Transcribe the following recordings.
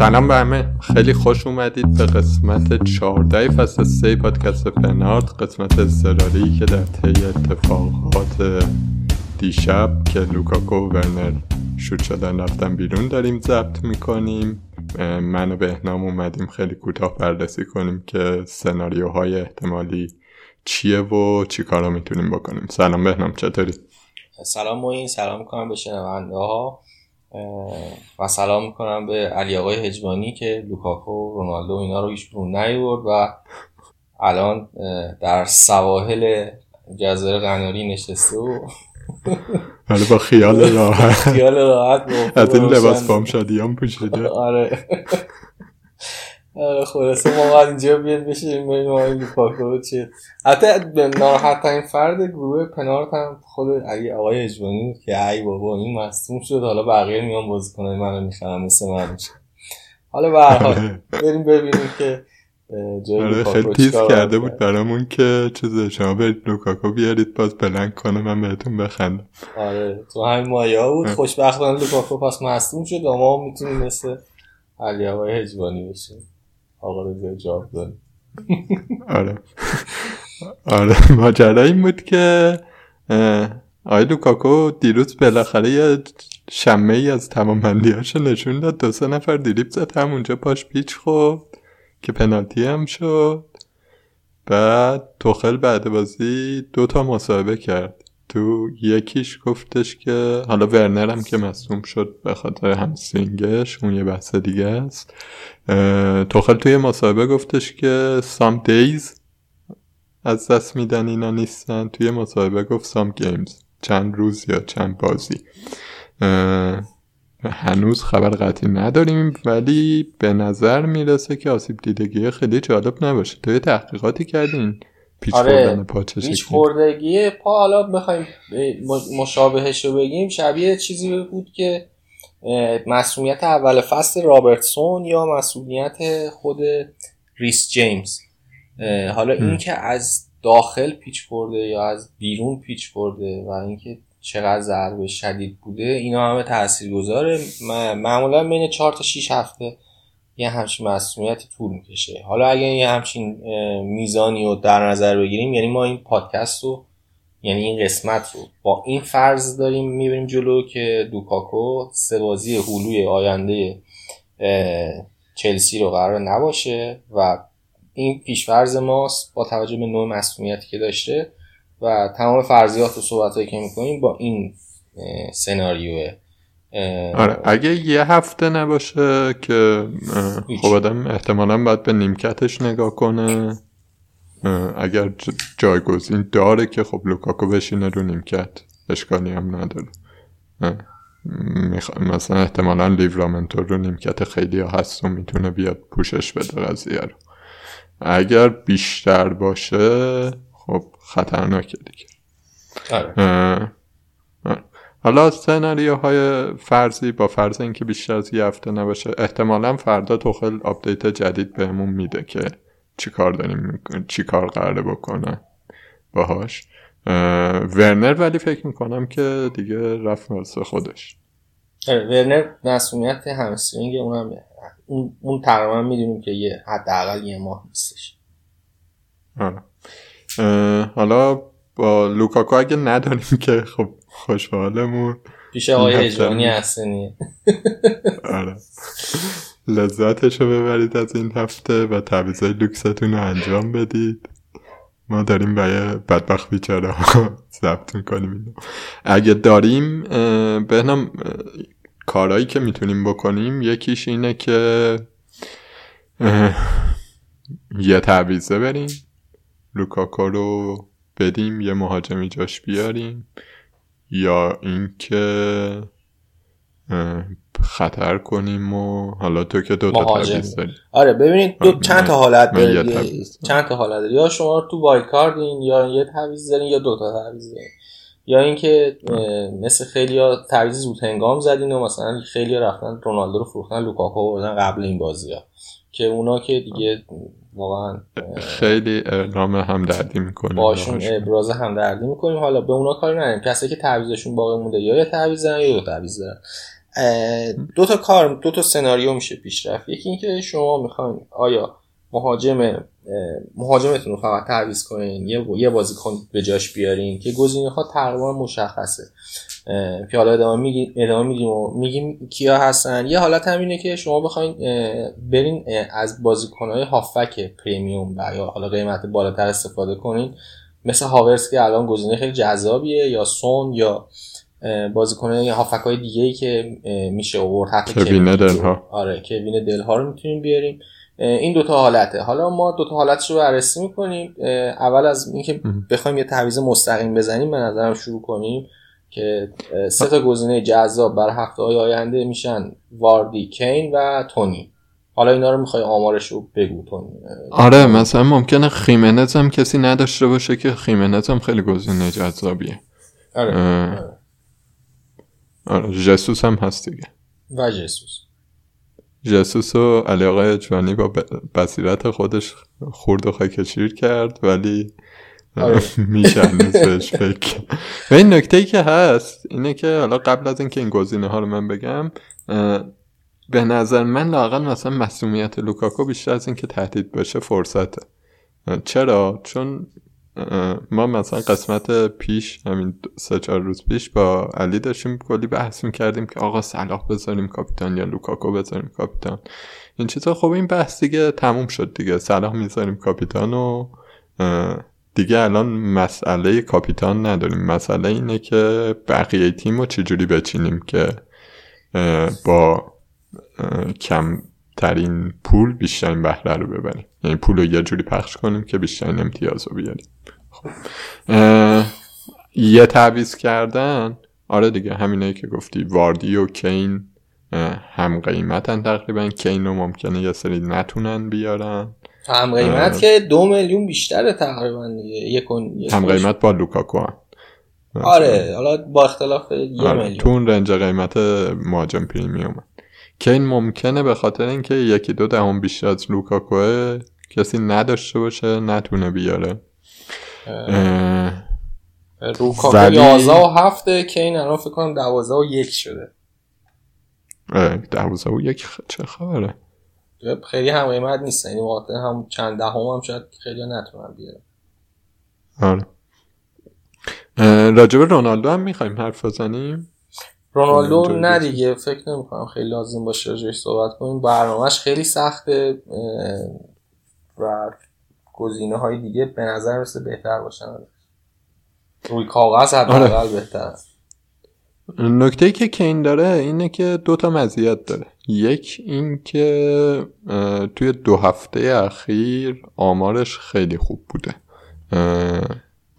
سلام به همه. خیلی خوش اومدید به قسمت 14 فصل 3 پادکست پنارد قسمت اضطراری که در طی اتفاقات دیشب که لوکاکو و ورنر شوت شدن رفتن بیرون داریم ضبط می‌کنیم. من و بهنام اومدیم خیلی کوتاه بررسی کنیم که سناریوهای احتمالی چیه و چی کارا می‌تونیم بکنیم. سلام بهنام چطوری؟ سلام موین سلام می‌کنم به شنونده ها. و سلام می‌کنم به علی آقای هجوانی که لوکاکو رونالدو اینا رو هیچ نیورد و الان در سواحل جزایر قناری نشسته و حالا با خیال راحت. خیال راحت از این لباس فام شادیان پوشیده. آره. خلاصه ما باید اینجا بیاد بشیم ببینیم آقای لوکاکو چیه. حتی ناراحت ترین فرد گروه پنارت هم خود علی آقای اجوانی که ای بابا این مصدوم شد. حالا بقیه میان بازی کنه منو می‌خرم مثل من میشه حالا به حال بریم ببینیم که آره خیلی تیز کرده بود برامون که چیز شما برید لوکاکو بیارید باز blank کنه من بهتون بخندم. آره تو همین مایا بود. خوشبختانه لوکاکو پس مصدوم شد و ما می‌تونیم مثل علی آقای هجوانی بشیم. آقا رضا جاودانی آره. آره. ماجرا این بود که آقای لوکاکو دیروز بالاخره یه شمه ای از تمام هاشو نشون داد. دو سه نفر دریبل زد همونجا پاش پیچ خورد که پنالتی هم شد. بعد توخل بعد بازی دو تا مصاحبه کرد. تو یکیش گفتش که حالا ورنر هم که مصدوم شد به خاطر همسینگش اون یه بحث دیگه است. توخل توی مصاحبه گفتش که some days از دست میدن اینا نیستن. توی مصاحبه گفت some games. چند روز یا چند بازی. هنوز خبر قطعی نداریم ولی به نظر می‌رسه که آسیب دیدگی خیلی جالب نباشه. توی تحقیقاتی کردین. پیچ آره پا پیچ خوردگی پا حالا بخوایم مشابهش رو بگیم. شبیه چیزی بود که مسئولیت اول فصل رابرتسون یا مسئولیت خود ریس جیمز. حالا این که از داخل پیچ خورده یا از بیرون پیچ خورده و اینکه چقدر ضربه شدید بوده اینا همه تاثیر گذاره معمولا بین 4 تا 6 هفته یه همچین مسئولیت طول می‌کشه. حالا اگه یه همچین میزانی رو در نظر بگیریم یعنی ما این پادکست رو یعنی این قسمت رو با این فرض داریم می‌بریم جلو که دوکاکو سه بازی هلوی آینده چلسی رو قرار نباشه و این پیشفرض ماست با توجه به نوع مسئولیتی که داشته و تمام فرضیات و صحبت که می‌کنیم با این سناریوه. آره اگه یه هفته نباشه که خب آدم احتمالا باید به نیمکتش نگاه کنه. اگر جایگزین داره که خب لوکاکو بشینه رو نیمکت اشکالی هم نداره. مثلا احتمالا لیورامنتو رو نیمکت خیلی هست و می‌تونه بیاد پوشش بده قضیه رو. اگر بیشتر باشه خب خطرناکه دیگه. آره. حالا سناریوهای فرضی با فرض اینکه بیشتر از یه هفته نباشه احتمالا فردا توخل update جدید بهمون میده که چی کار داریم چی کار قراره بکنه باهاش. ورنر ولی فکر می‌کنم که دیگه رفت واسه خودش. آره، ورنر مسئولیت همسترینگ اونم اون اون تقریبا می‌دونیم که یه حداقل یه ماه نیستش. آره. حالا با لوکاکو اگه نداریم که خب خوشحالمون. پیش آقای اجوانی هستنی آره. لذتش رو ببرید از این هفته و تعویضای لوکستون رو انجام بدید. ما داریم برای بدبخت بیچاره ها ضبط می‌کنیم اگه داریم بهنم کارهایی که می‌تونیم بکنیم یکیش اینه که یه تعویضه بریم. لوکاکو رو بدیم یه مهاجمی جاش بیاریم یا اینکه خطر کنیم و حالا تو که دو تا داری. آره ببینید دو چند تا حالت دارید. چند تا حالت دارید یا شما تو wild card این یا یه تعویض دارین یا دو تا تعویض دارین. یا اینکه مثل خیلی ها تعویض زود هنگام زدین و مثلا خیلی رفتن رونالدو رو فروختن لوکاکو بردن قبل این بازی ها که اونا که دیگه واقعا خیلی اعلام همدردی می‌کنه. باشون ابراز همدردی می‌کنیم. حالا به اونا کاری نداریم. کسایی که تعویضشون باقی مونده یا یه تعویض یا دو تعویض دو تا کار دو تا سناریو میشه پیش رفت یکی اینکه شما می‌خواین آیا مهاجم مهاجمتون رو فقط تعویض کنین. یه یه بازیکن به جاش بیارین که گزینه ها تقریبا مشخصه. که حالا ادامه میگیم ادامه میدیم و میگیم کیا هستن. یه حالت هم اینه که شما بخواین برین از بازیکنهای هافک پریمیوم و یا حالا قیمت بالاتر استفاده کنین. مثل هاورس که الان گزینه خیلی جذابیه یا سون یا بازیکنهای هافک های دیگه ای که میشه آورد. حتی کوین دلها. آره کوین دلها رو می‌تونیم بیاریم این دوتا حالته. حالا ما دوتا حالتش رو بررسی می‌کنیم. اول از اینکه. بخوایم یه تعویض مستقیم بزنیم به نظرم شروع کنیم که سه تا گزینه جذاب برای هفته های آینده میشن. واردی کین و تونی. حالا اینا رو می‌خوای آمارش رو بگو تونی. آره مثلا ممکنه خیمنز هم کسی نداشته باشه که خیمنز هم خیلی گزینه جذابیه. آره. آره. آره جسوس هم هست دیگه. و جسوس جسوس و علی آقای اجوانی با بصیرت خودش خورد و خاکشیر کرد ولی آره. میشه هنوز بهش فکر. و این نکته ای که هست اینه که حالا قبل از اینکه این گزینه ها رو من بگم به نظر من لاقل مثلا مصدومیت لوکاکو بیشتر از اینکه تهدید باشه فرصته چرا چون ما مثلا قسمت پیش همین سه چهار روز پیش با علی داشتیم کلی بحث می‌کردیم که آقا صلاح بذاریم کاپیتان یا لوکاکو بذاریم کاپیتان. این چیزا خب این بحث دیگه تموم شد دیگه. صلاح می‌ذاریم کاپیتان و دیگه الان مسئله کاپیتان نداریم. مسئله اینه که بقیه تیم رو چجوری بچینیم که با اه، کمترین پول بیشترین بهره رو ببریم. یعنی پول رو یه جوری پخش کنیم که بیشترین امتیاز رو بیاریم. خب. یه تعویض کردن. آره دیگه همینایی که گفتی. واردی و کین هم قیمتن تقریبا. کین رو ممکنه یه سری نتونن بیارن. هم قیمت. که دو میلیون بیشتره تقریبا دیگه. هم قیمت با لوکاکو هم. آره حالا با اختلاف یه آره، میلیون. تو اون رنج قیمت مهاجم پریمیوم کین ممکنه به خاطر اینکه یکی دو دهم بیشتر از لوکاکوه کسی نداشته باشه نتونه بیاره. اه، روکاکو ولی- 11 و 7 کین الان فکر کنم 12 و 1 شده. اه، دوازده و یک خ- چه خبره؟ خیلی هم قیمت نیست یعنی واقعا هم چند دهم هم شاید خیلی نتونن بیارن. آره. راجب رونالدو هم می‌خوایم حرف بزنیم؟ رونالدو نه. دیگه فکر نمی کنم خیلی لازم باشه راجعش صحبت کنیم. برنامهش خیلی سخته و گزینه های دیگه به نظر مثل بهتر باشن روی کاغذ حداقل آره. بهتر نکته ای که کین داره اینه که دو تا مزیت داره. یک این که اه، توی دو هفته اخیر آمارش خیلی خوب بوده.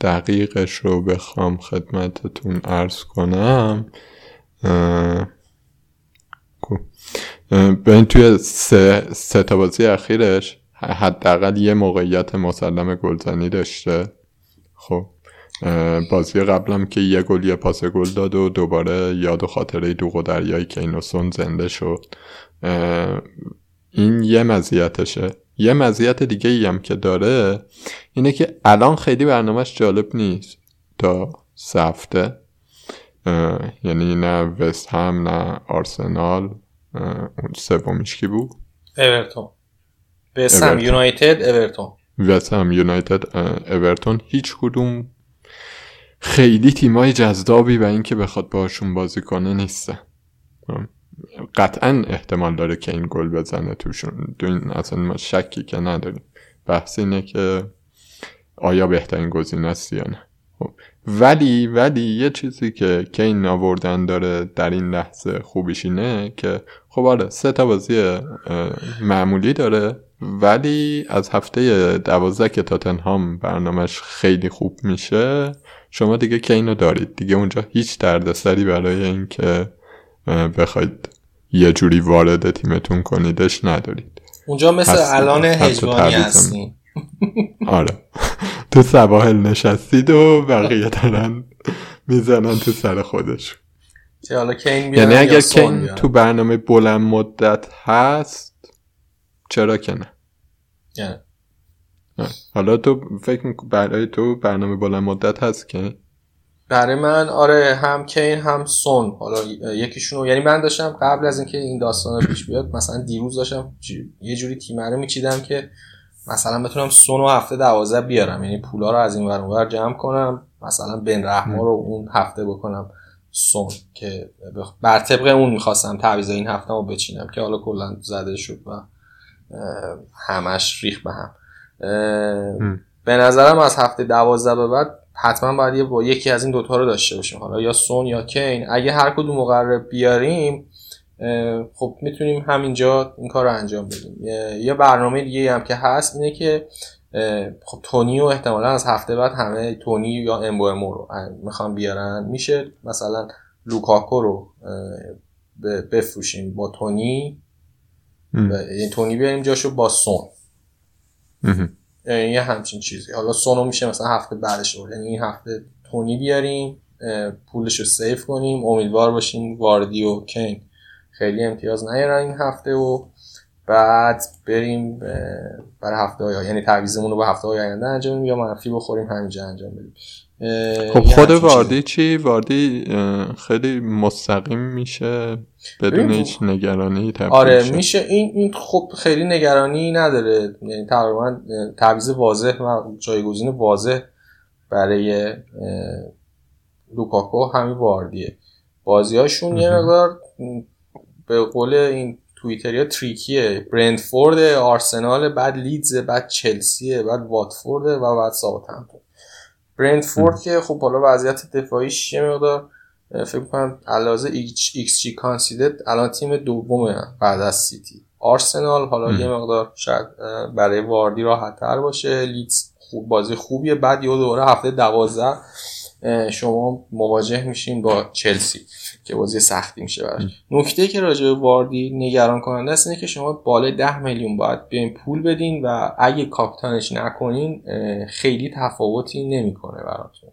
دقیقش رو بخوام خدمتتون عرض کنم. کو. اه، ببین توی سه, سه تا بازی اخیرش. حداقل یه موقعیت مسلم گلزنی داشته. خب بازی قبلم که یه گل یه پاس گل داد و دوباره یاد و خاطره دوغ و دریای کین و سون زنده شد. این یه مزیتشه. یه مزیت دیگه ای هم که داره اینه که الان خیلی برنامهش جالب نیست. تا سه هفته. یعنی نه وست هم نه آرسنال اون سومیش کی بود؟ اورتون. سم اورتون. یونایتد اورتون. وست هم یونایتد اورتون. هیچ کدوم خیلی تیمای جذابی و اینکه بخواد باشون بازی کنه نیستن قطعا احتمال داره که این گل بزنه توشون. تو این اصلا ما شکی که نداریم. بحث اینه که آیا بهترین گزینه است یا نه. خب. ولی ولی یه چیزی که کین آوردن داره در این لحظه خوبیش اینه که خب آره سه تا بازی معمولی داره ولی از هفته دوازده که تاتنهام برنامهش خیلی خوب میشه شما دیگه کینو دارید. دیگه اونجا هیچ دردسری برای اینکه بخواید یه جوری وارد تیمتون کنیدش ندارید. اونجا مثل الان هجوانی هستین. آره. تو سواحل نشستید و بقیه دارن می‌زنن تو سر خودش یعنی اگر کین تو برنامه بلند مدت هست چرا که نه؟ یعنی. حالا تو فکر می‌کنی برای تو برنامه بلند مدت هست که؟ برای من آره هم کین هم سون. حالا یکیشونو یعنی من داشتم قبل از اینکه این داستان پیش بیاد مثلا دیروز داشتم یه جوری تیمره میچیدم که مثلا بتونم سون و هفته دوازده بیارم. یعنی پولا رو از این ور جمع کنم مثلا بین رحما رو اون هفته بکنم سون که بر طبق اون می‌خواستم تعویض این هفته رو بچینم که حالا کلا زده شد و همش ریخ به هم. به نظرم از هفته دوازده به بعد حتما باید با یکی از این دوتا رو داشته باشیم. حالا یا سون یا کین. اگه هر کدوم مقرب بیاریم خب می‌تونیم همینجا این کار رو انجام بدیم. یه برنامه دیگه هم که هست اینه که خب تونی و احتمالا از هفته بعد همه تونی یا امبو رو می‌خوان بیارن. میشه مثلا لوکاکو رو بفروشیم با تونی. یعنی تونی بیاریم جاشو با سون. یه همچین چیزی. حالا سونو میشه مثلا هفته بعدش رو یعنی این هفته تونی بیاریم پولش رو سیف کنیم امیدوار باشیم واردی و کین خیلی امتیاز نیارن این هفته و بعد بریم برای هفته های یعنی تعویزمون رو به هفته های آینده انجام بدیم یا منفی بخوریم همینجا انجام بدیم. خب خود واردی چی؟ واردی خیلی مستقیم میشه بدون هیچ نگرانی آره میشه این این خب خیلی نگرانی نداره. یعنی تقریبا تعویض واضح و جایگزین واضح برای لوکاکو همین واردیه. بازیاشون یه مقدار به قول این توییتریا تریکیه. برندفورد آرسنال بعد لیدز بعد چلسیه بعد واتفورد و بعد ساوثهمپتون برنتفورد که خب حالا وضعیت دفاعیش یه مقدار؟ فکر کنم علاوه xG conceded الان تیم دومه بعد از سیتی. آرسنال حالا یه مقدار شاید برای واردی راحت تر باشه. لیدز خوب بازی خوبیه. بعد یه دوره هفته دوازده شما مواجه میشین با چلسی که بازی سختی میشه براش. نکته که راجع به واردی نگران کننده است اینه که شما بالای 10 میلیون باید بیاین پول بدین و اگه کاپیتانش نکنین خیلی تفاوتی نمی‌کنه براتون.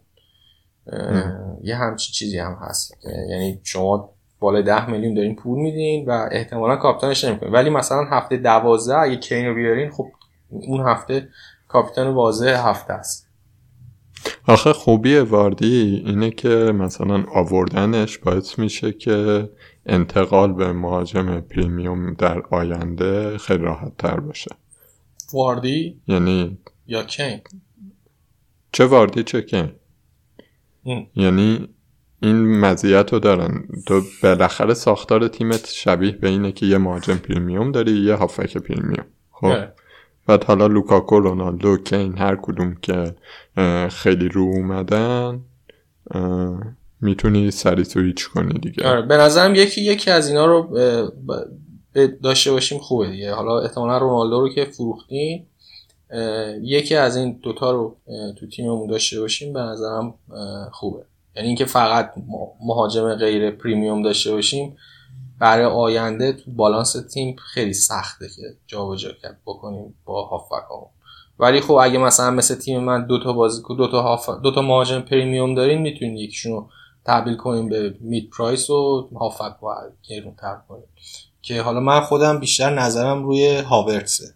یه همچین چیزی هم هست. یعنی شما بالای 10 میلیون دارین پول میدین و احتمالا کاپیتانش نمی‌کنین. ولی مثلا هفته 12 اگه کینو بیارین خب اون هفته کاپیتان واضح هفته است. آخه خوبی واردی اینه که مثلا آوردنش باعث میشه که انتقال به مهاجم پریمیوم در آینده خیلی راحت تر باشه. واردی؟ یعنی یا کین چه واردی چه کین یعنی این مزیت رو دارن. تو بالاخره ساختار تیمت شبیه به اینه که یه مهاجم premium داری یه هافبک premium. خب؟ بعد حالا لوکاکو رونالدو کین هر کدوم که خیلی رو اومدن می‌تونی سری سویچ کنی دیگه. آره به نظرم یکی یکی از اینا رو داشته باشیم خوبه دیگه. حالا احتمالا رونالدو رو که فروختیم یکی از این دوتا رو تو تیممون داشته باشیم به نظرم خوبه. یعنی اینکه فقط مهاجم غیر پریمیوم داشته باشیم برای آینده تو بالانس تیم خیلی سخته که جابجا کرد. بکنیم با هافبک ولی خب اگه مثلا مثل تیم من دو تا بازیکن دو تا هاف دو تا مهاجم پریمیوم دارین می‌تونین یکیشون رو تبدیل کنیم به مید پرایس و هافک با گرون تر کنیم که حالا من خودم بیشتر نظرم روی هاورتسه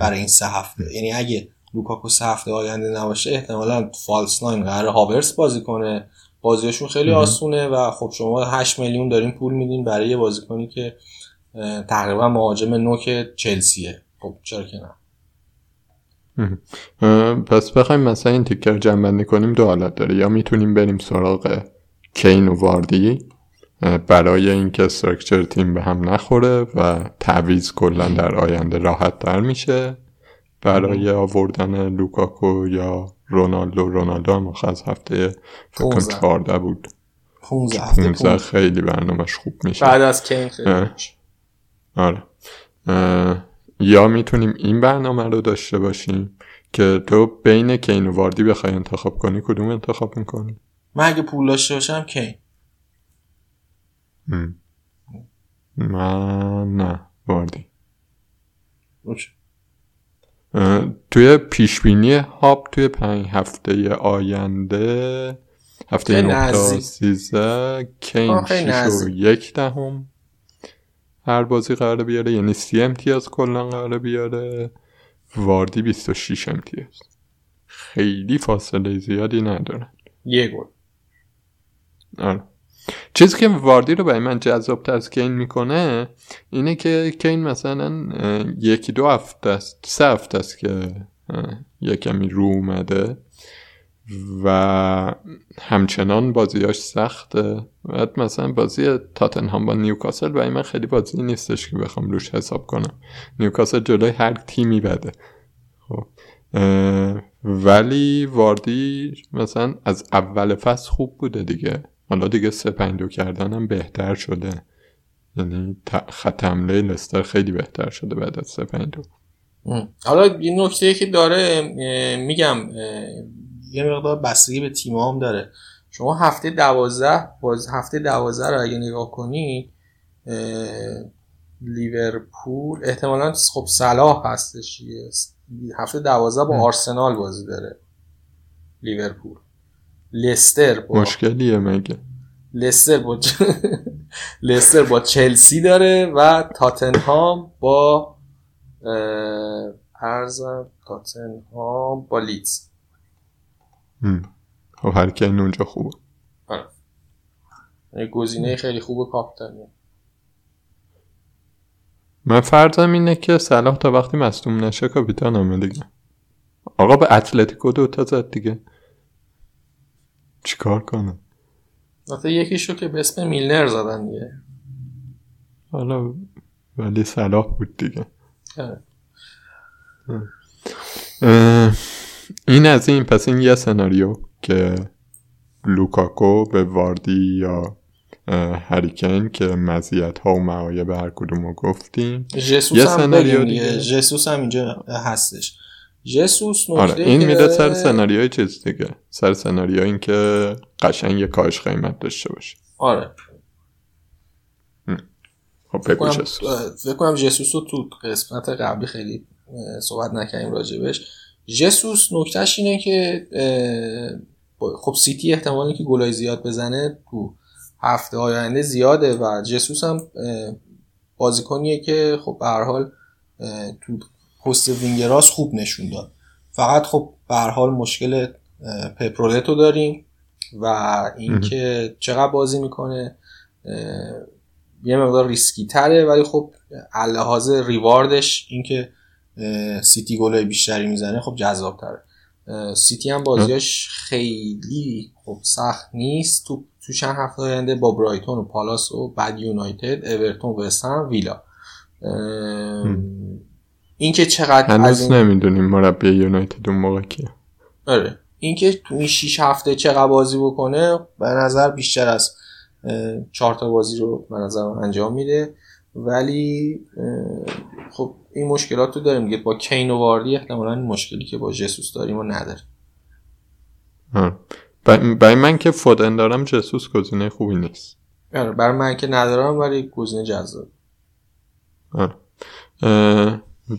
برای این سه هفته. یعنی اگه لوکاکو سه هفته آینده نباشه احتمالا false nine قرار هاورتس بازی کنه. بازیشون خیلی آسونه و خب شما 8 میلیون دارین پول میدین برای یه بازیکنی که تقریبا مهاجم نوک چلسیه. خب چرا که نه؟ پس بخوایم مثلا این تیکه رو جمع‌بندی کنیم دو حالت داره. یا می‌تونیم بریم سراغ کین و واردی برای اینکه استرکچر تیم به هم نخوره و تعویز کلا در آینده راحت تر میشه. برای آوردن لوکاکو یا رونالدو رونالدو هم از هفته فکر 14 بود. 15 خیلی برنامهش خوب میشه. بعد از کین خیلی آره. یا می‌تونیم این برنامه رو داشته باشیم که تو بین کین و واردی بخوای انتخاب کنی کدوم انتخاب می‌کنی؟ من اگه پول داشته باشم کین. من نه واردی. توی پیشبینی هاب توی پنج هفته آینده هفته نه تا سیزه کین شیش و یک دهم. هر بازی قراره بیاره یعنی سی امتیاز کلا قراره بیاره. واردی 26 امتیاز. خیلی فاصله زیادی نداره. یه گل. آره. چیزی که واردی رو برای من جذاب از کین می‌کنه اینه که کین مثلا یکی دو هفته است سه هفته است که یکمی رو اومده و همچنان بازیاش سخته. و مثلا بازی تاتنهام با نیوکاسل برای من خیلی بازی نیستش که بخوام روش حساب کنم. نیوکاسل جلوی هر تیمی بده. خب ولی واردی مثلا از اول فصل خوب بوده دیگه. حالا دیگه سه پنج دو کردنم بهتر شده. یعنی خط حمله لستر خیلی بهتر شده بعد از سه پنج دو. حالا این نکته که داره میگم یه مقدار بستگی به تیم هم داره. شما هفته دوازده باز هفته دوازده رو اگه نگاه کنید لیورپول احتمالا خب صلاح هستش هفته دوازده با آرسنال بازی داره. لیورپول. لستر با مشکلیه مگه. لستر با لستر با چلسی داره و تاتنهام با ارزم تاتنهام با لیدز. خب هر کی اونجا خوبه. آره. گزینه خیلی خوب کاپیتانی من فرضم اینه که صلاح تا وقتی مصدوم نشه کاپیتان همه دیگه آقا به اتلتیکو دوتا زد دیگه. چیکار کنم؟ یکی یکیشو که به اسم میلنر زدن دیگه. حالا ولی صلاح بود دیگه. آره. این از این پس این یه سناریو که لوکاکو به واردی یا هریکن که مزیت ها و معایب هر کدوم رو گفتیم. جسوس یه هم سناریو دیگه. جسوس هم اینجا هستش. جسوس آره این میره سر سناریوی چیز دیگه. سر سناریو این که قشنگ یه کاهش قیمت داشته باشه. آره. خب بگو جسوس فکر کنم جسوس رو تو قسمت قبلی خیلی صحبت نکنیم راجبش جسوس نکتهش اینه که خب سیتی احتمالی که گلای زیاد بزنه تو هفته های آینده زیاده و جسوس هم بازیکنیه که خب به حال تو پست وینگراس خوب نشون داد. فقط خب به حال مشکل Pep roulette و داریم و اینکه چقدر بازی می‌کنه یه مقدار ریسکی تره ولی خب لحاظ reward ش اینکه سیتی گلای بیشتری می‌زنه خب جذاب تره سیتی هم بازیاش خیلی خب سخت نیست. تو تو چند هفته آینده با برایتون و پالاس و بعد یونایتد اورتون و ویلا. اینکه چقدر هنوز این... نمی‌دونیم مربی یونایتد اون موقع کیه. آره. اینکه تو این 6 هفته چقدر بازی بکنه به نظر بیشتر از چهار تا بازی رو به نظر انجام میده. ولی خب این مشکلات رو داریم دیگه. با کین و واردی احتمالا این مشکلی که با جسوس داریم و نداره برای من که فودن دارم جسوس گزینه خوبی نیست. آره برای من که ندارم ولی گزینه جذاب.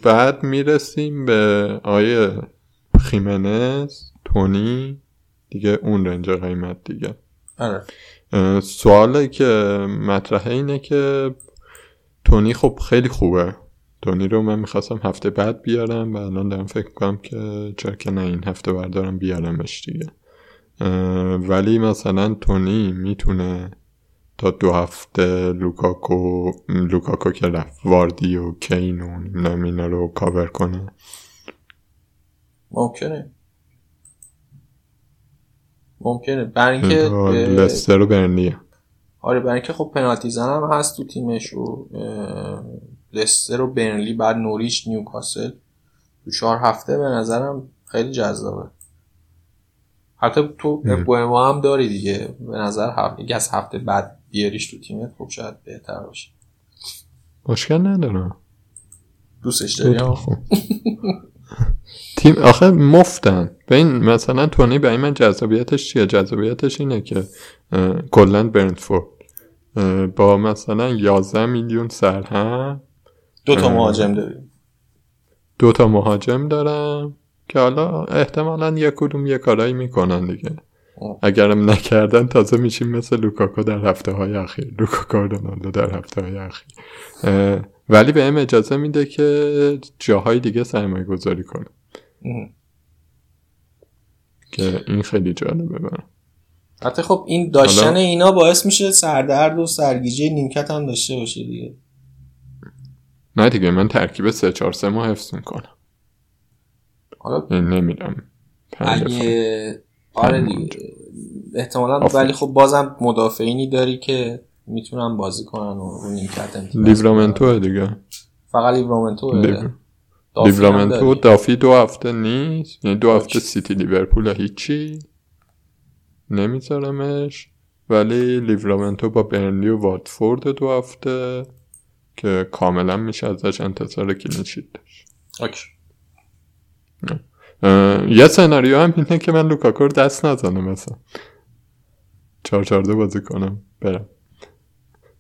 بعد می‌رسیم به آیه خیمنز تونی دیگه اون رنج قیمت دیگه. آره. سوالی که مطرحه اینه که تونی خب خیلی خوبه. تونی رو من می‌خواستم هفته بعد بیارم و الان دارم فکر کنم که چرا که نه این هفته بردارم بیارمش دیگه. ولی مثلا تونی می‌تونه تا دو هفته لوکاکو لوکاکو که رفت واردی و کین و اینا رو کاور کنه. ممکنه. ممکنه. برای اینکه لستر و برنیه آره برای اینکه خب پنالتی زن هست تو تیمش و لستر و برنلی بعد نوریچ نیوکاسل. تو چهار هفته به نظرم خیلی جذابه. حتی تو ما هم داری دیگه. به نظر هفته از هفته بعد بیاریش تو تیمت خب شاید بهتر باشه. مشکل نداره. دوستش داری. تیم آخه مفتن. به این مثلا تونی به این من جذابیتش چیه؟ جذابیتش اینه که کلا برنتفورد. با مثلا 11 میلیون سرهم. دو تا. مهاجم داریم دو تا مهاجم دارم که حالا احتمالا یک کدوم یه کارایی می‌کنن دیگه. اگرم نکردن تازه میشیم مثل لوکاکو در هفته های اخیر. لوکاکو رونالدو در هفته های اخیر ولی به هم اجازه میده که جاهای دیگه سرمایه گذاری کنه. که این خیلی جالبه برام. حتی خب این داشتن اینا باعث میشه سردرد و سرگیجه نیمکت هم داشته باشه دیگه. نه دیگه من ترکیب 3 4 3 ما حفظ می‌کنم. حالا پنج دفعه. اگه آره دیگه. احتمالا. ولی خب بازم مدافعینی داری که می‌تونن بازی کنن و رو نیمکت بگیرن. دیگه. فقط لیورامنتو لیور- دافی دو هفته نیست. یعنی دو هفته. سیتی لیورپول هیچی نمیذارمش. ولی لیورامنتو با برنلی و واتفورد دو هفته که کاملا میشه ازش انتظار clean sheet داشت اوکی. یه سناریو هم اینه که من لوکاکو رو دست نزنم مثلا چهار چهار دو بازی کنم برم.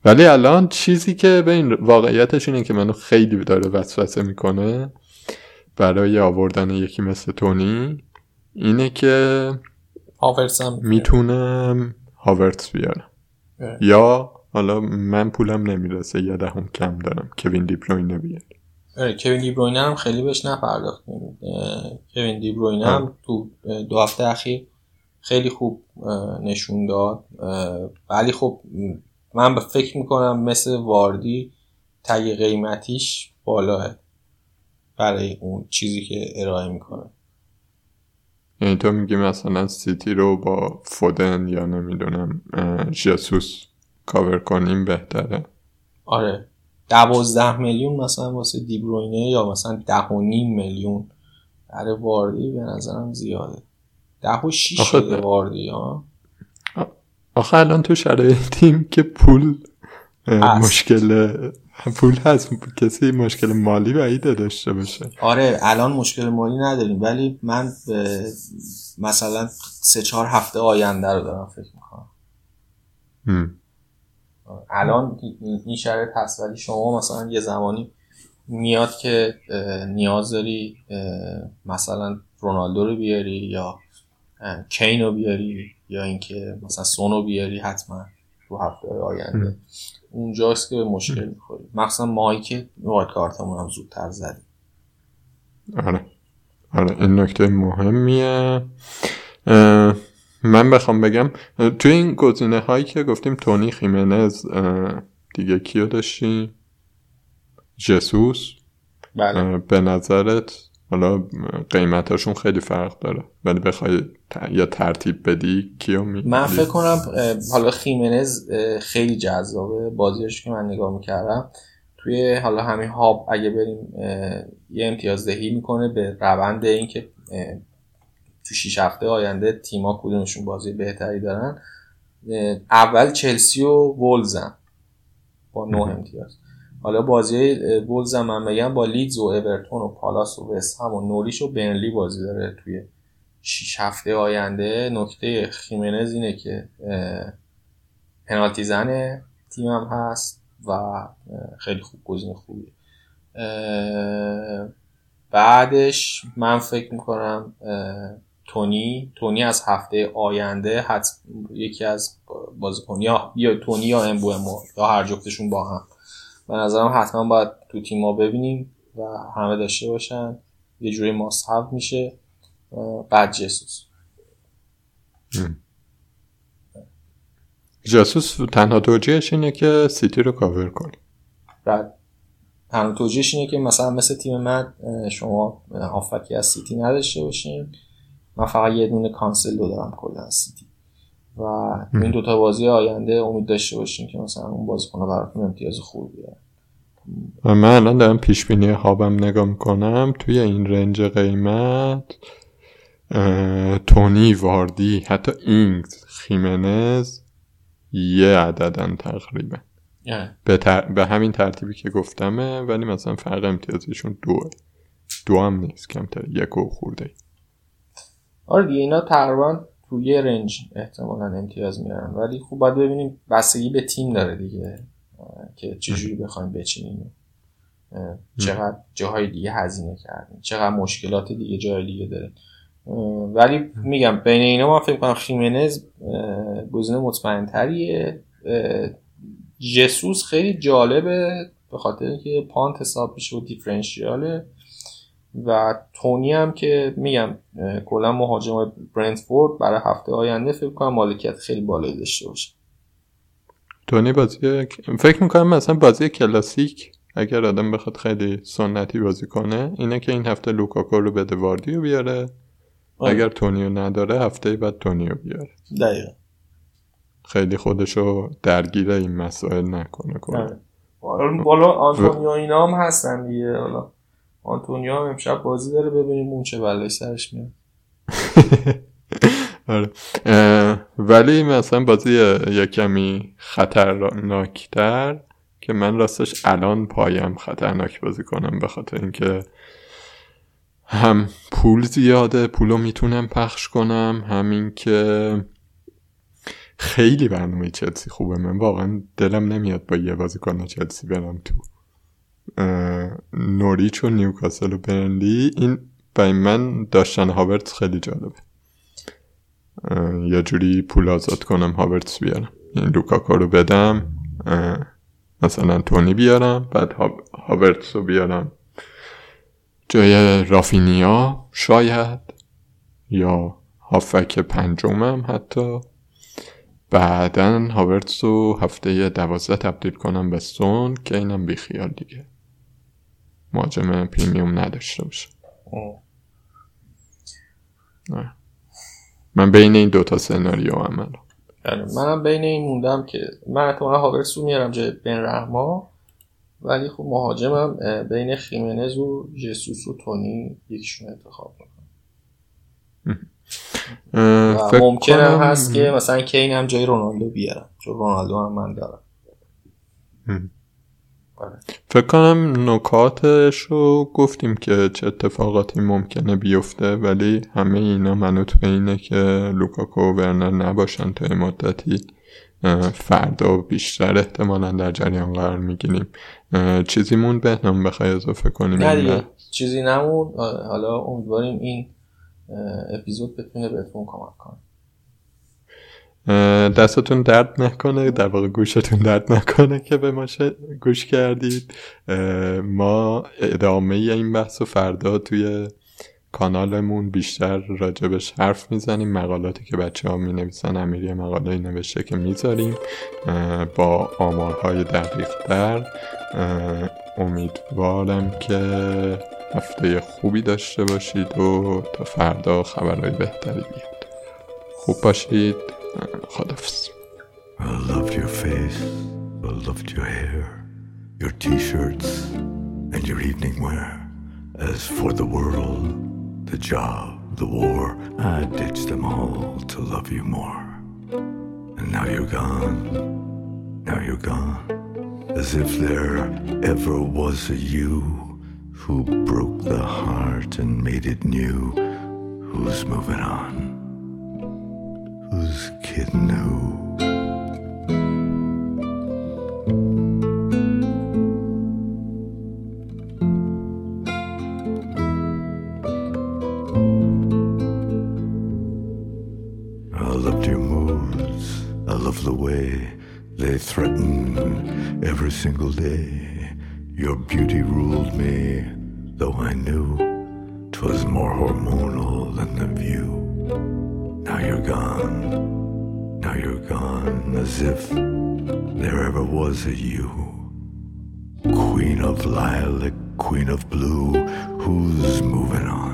ولی الان چیزی که به این واقعیتش اینه که منو خیلی داره وسوسه می‌کنه برای آوردن یکی مثل تونی اینه که می‌تونم هاورتس بیارم. اه. یا حالا من پولم نمی‌رسه یه دهم کم دارم کوین دیبروینه بیار آره، کوین دی بروینه هم خیلی بهش نپرداختیم کوین دی بروینه آه. هم تو اه، دو هفته اخیر خیلی خوب نشون داد. ولی خب من به فکر می‌کنم مثل واردی تگ قیمتیش بالاه برای اون چیزی که ارائه می‌کنه. یعنی تو میگی مثلا سیتی رو با فودن یا نمی‌دونم اه، ژسوس کاور کنیم بهتره؟ آره. دوازده میلیون مثلا واسه دیبروینه یا مثلا ده و نیم میلیون برای واردی به نظرم زیاده ده و شیش آخه شده ده. واردی ها آخه الان تو شرایطیم که پول هست. مشکل پول هست کسی مشکل مالی بعیده داشته باشه آره الان مشکل مالی نداریم ولی من به مثلا سه چهار هفته آینده رو دارم فکر می‌کنم. الان این- شرایط هست ولی شما مثلا یه زمانی میاد که نیاز داری مثلا رونالدو رو بیاری یا کین رو بیاری یا اینکه مثلا سونو بیاری حتما تو هفته آینده. اونجاست که به مشکل می‌خوری. مخصوصا ماهی که وایت کارتمون هم زودتر زدیم. آره. آره این نکته مهمیه. من بخوام بگم توی این گزینه هایی که گفتیم تونی خیمنز دیگه کیو داشتیم جسوس؟ بله. به نظرت حالا قیمتاشون خیلی فرق داره ولی بخوای ت- یا ترتیب بدی کیو می من فکر کنم حالا خیمنز خیلی جذابه. بازیش که من نگاه می‌کردم توی حالا همین هاب اگه بریم یه امتیازدهی می‌کنه به روند اینکه تو 6 هفته آینده تیما کدومشون بازی بهتری دارن؟ اول چلسی و وولزن با 9 امتیاز. حالا بازی وولز هم من بگم با لیدز و اورتون و پالاس و وست هم و نوریش و برنلی بازی داره توی 6 هفته آینده. نکته خیمنز اینه که پنالتی زن تیم هم هست و خیلی خوب گزینه خوبیه. بعدش من فکر می‌کنم تونی تونی از هفته آینده حت یکی از بازیکن یا یا تونی یا امبومو یا هر جفتشون با هم. به نظرم حتما باید تو تیما ببینیم و همه داشته باشن. یه جوری مصحب میشه. بعد جسوس. جاسوس تنها توجیهش اینه که سیتی رو کاور کنه. بعد تنها توجیهش اینه که مثلا مثل تیم من شما attack ی از سیتی نداشته باشین. من فقط یه دونه کانسل رو دارم کلا از سیتی. و این دوتا بازی آینده امید داشته باشین که مثلا اون بازیکن براتون امتیاز خوب بیاره و من الان دارم پیش بینی Hub هم نگاه می‌کنم. توی این range قیمت تونی واردی حتی اینگز خیمنز یه عددن تقریبا. به, به همین ترتیبی که گفتمه ولی مثلا فرق امتیازشون دوه. دو هم نیست کمتر یک و خورده. آره دیگه اینا تقریبا تو یه رنج احتمالا امتیاز میارن. ولی خوب باید ببینیم بستگی به تیم داره دیگه که چجوری بخوایم بچینیم. چقدر جاهای دیگه هزینه کردیم چقدر مشکلات دیگه جای دیگه داره ولی میگم بین اینا ما فکر کنم خیمنز گزینه مطمئن تریه جسوس خیلی جالبه به خاطر اینکه پانت حساب میشه و دیفرنشیاله. و تونی هم که میگم کلا مهاجم برنتفورد برای هفته آینده فکر کنم مالکیت خیلی بالایی داشته باشه. تونی بازی فکر می‌کنم مثلا بازی کلاسیک اگر آدم بخواد خیلی سنتی بازی کنه اینه که این هفته لوکاکو رو بده واردیو بیاره. آه. اگر تونیو نداره هفته بعد تونیو بیاره. دقیقا. خیلی خودشو درگیر این مسائل نکنه کنه بالا آنتونیو اینا هم هستن دیگه حالا. آنتونیو هم امشب بازی داره ببینیم اون چه بلایی سرش میاد آره. ولی مثلا بازی یک کمی خطرناکتر که من راستش الان پایم خطرناک بازی کنم به خاطر اینکه هم پول زیاده پولو می‌تونم پخش کنم همین که خیلی برنامه چلسی خوبه من واقعا دلم نمیاد با یه بازیکن چلسی برم تو نوریچ و نیوکاسل و برنلی این برای من داشتن هاورتس خیلی جالبه. یه جوری پول آزاد کنم هاورتس بیارم. این لوکاکو رو بدم مثلا تونی بیارم بعد هاورتس رو بیارم. جای رافینیا شاید یا هافک پنجمم حتی. بعدا هاورتس رو هفته دوازده تبدیل کنم به سون که اینم بیخیال دیگه. مهاجم پریمیوم نداشته باشه. من بین این دوتا سناریو هم یعنی منم بین این موندم که من اتمنى هاورتس رو میارم جای بین رحما ولی خب مهاجمم بین خیمنز و جسوس و تونی یکیشون انتخاب می‌کنم. ممکنم هست که مثلا کین هم جای رونالدو بیارم چون رونالدو هم من دارم. آره. فکر کنم نکاتش رو گفتیم که چه اتفاقاتی ممکنه بیفته ولی همه اینا منوط به اینه که لوکاکو و ورنر نباشن تا مدتی. فردا بیشتر احتمالا در جریان قرار می‌گیریم. چیزی مون بهنام بخوای اضافه کنیم؟ نه چیزی نمون. حالا امیدواریم این اپیزود بتونه بهتون کمک کنه. دستتون درد نکنه در واقع گوشتون درد نکنه که به ما گوش کردید. ما ادامه این بحث و فردا توی کانالمون بیشتر راجبش حرف می‌زنیم. مقالاتی که بچه ها می نویسن امیری مقاله نوشته که می‌ذاریم. با آمارهای دقیق در امیدوارم که هفته خوبی داشته باشید و تا فردا خبرهای بهتری بیاد. خوب باشید. I loved your face, I loved your hair, your t shirts, and your evening wear. As for the world, the job, the war, I ditched them all to love you more. And now you're gone, now you're gone, as if there ever was a you who broke the heart and made it new, who's moving on knows. I loved your modes, I love the way they threaten every single day. Your beauty ruled me, though I knew 'twas more hormonal than the view. You're gone, now you're gone, as if there ever was a you. Queen of lilac, queen of blue, who's moving on?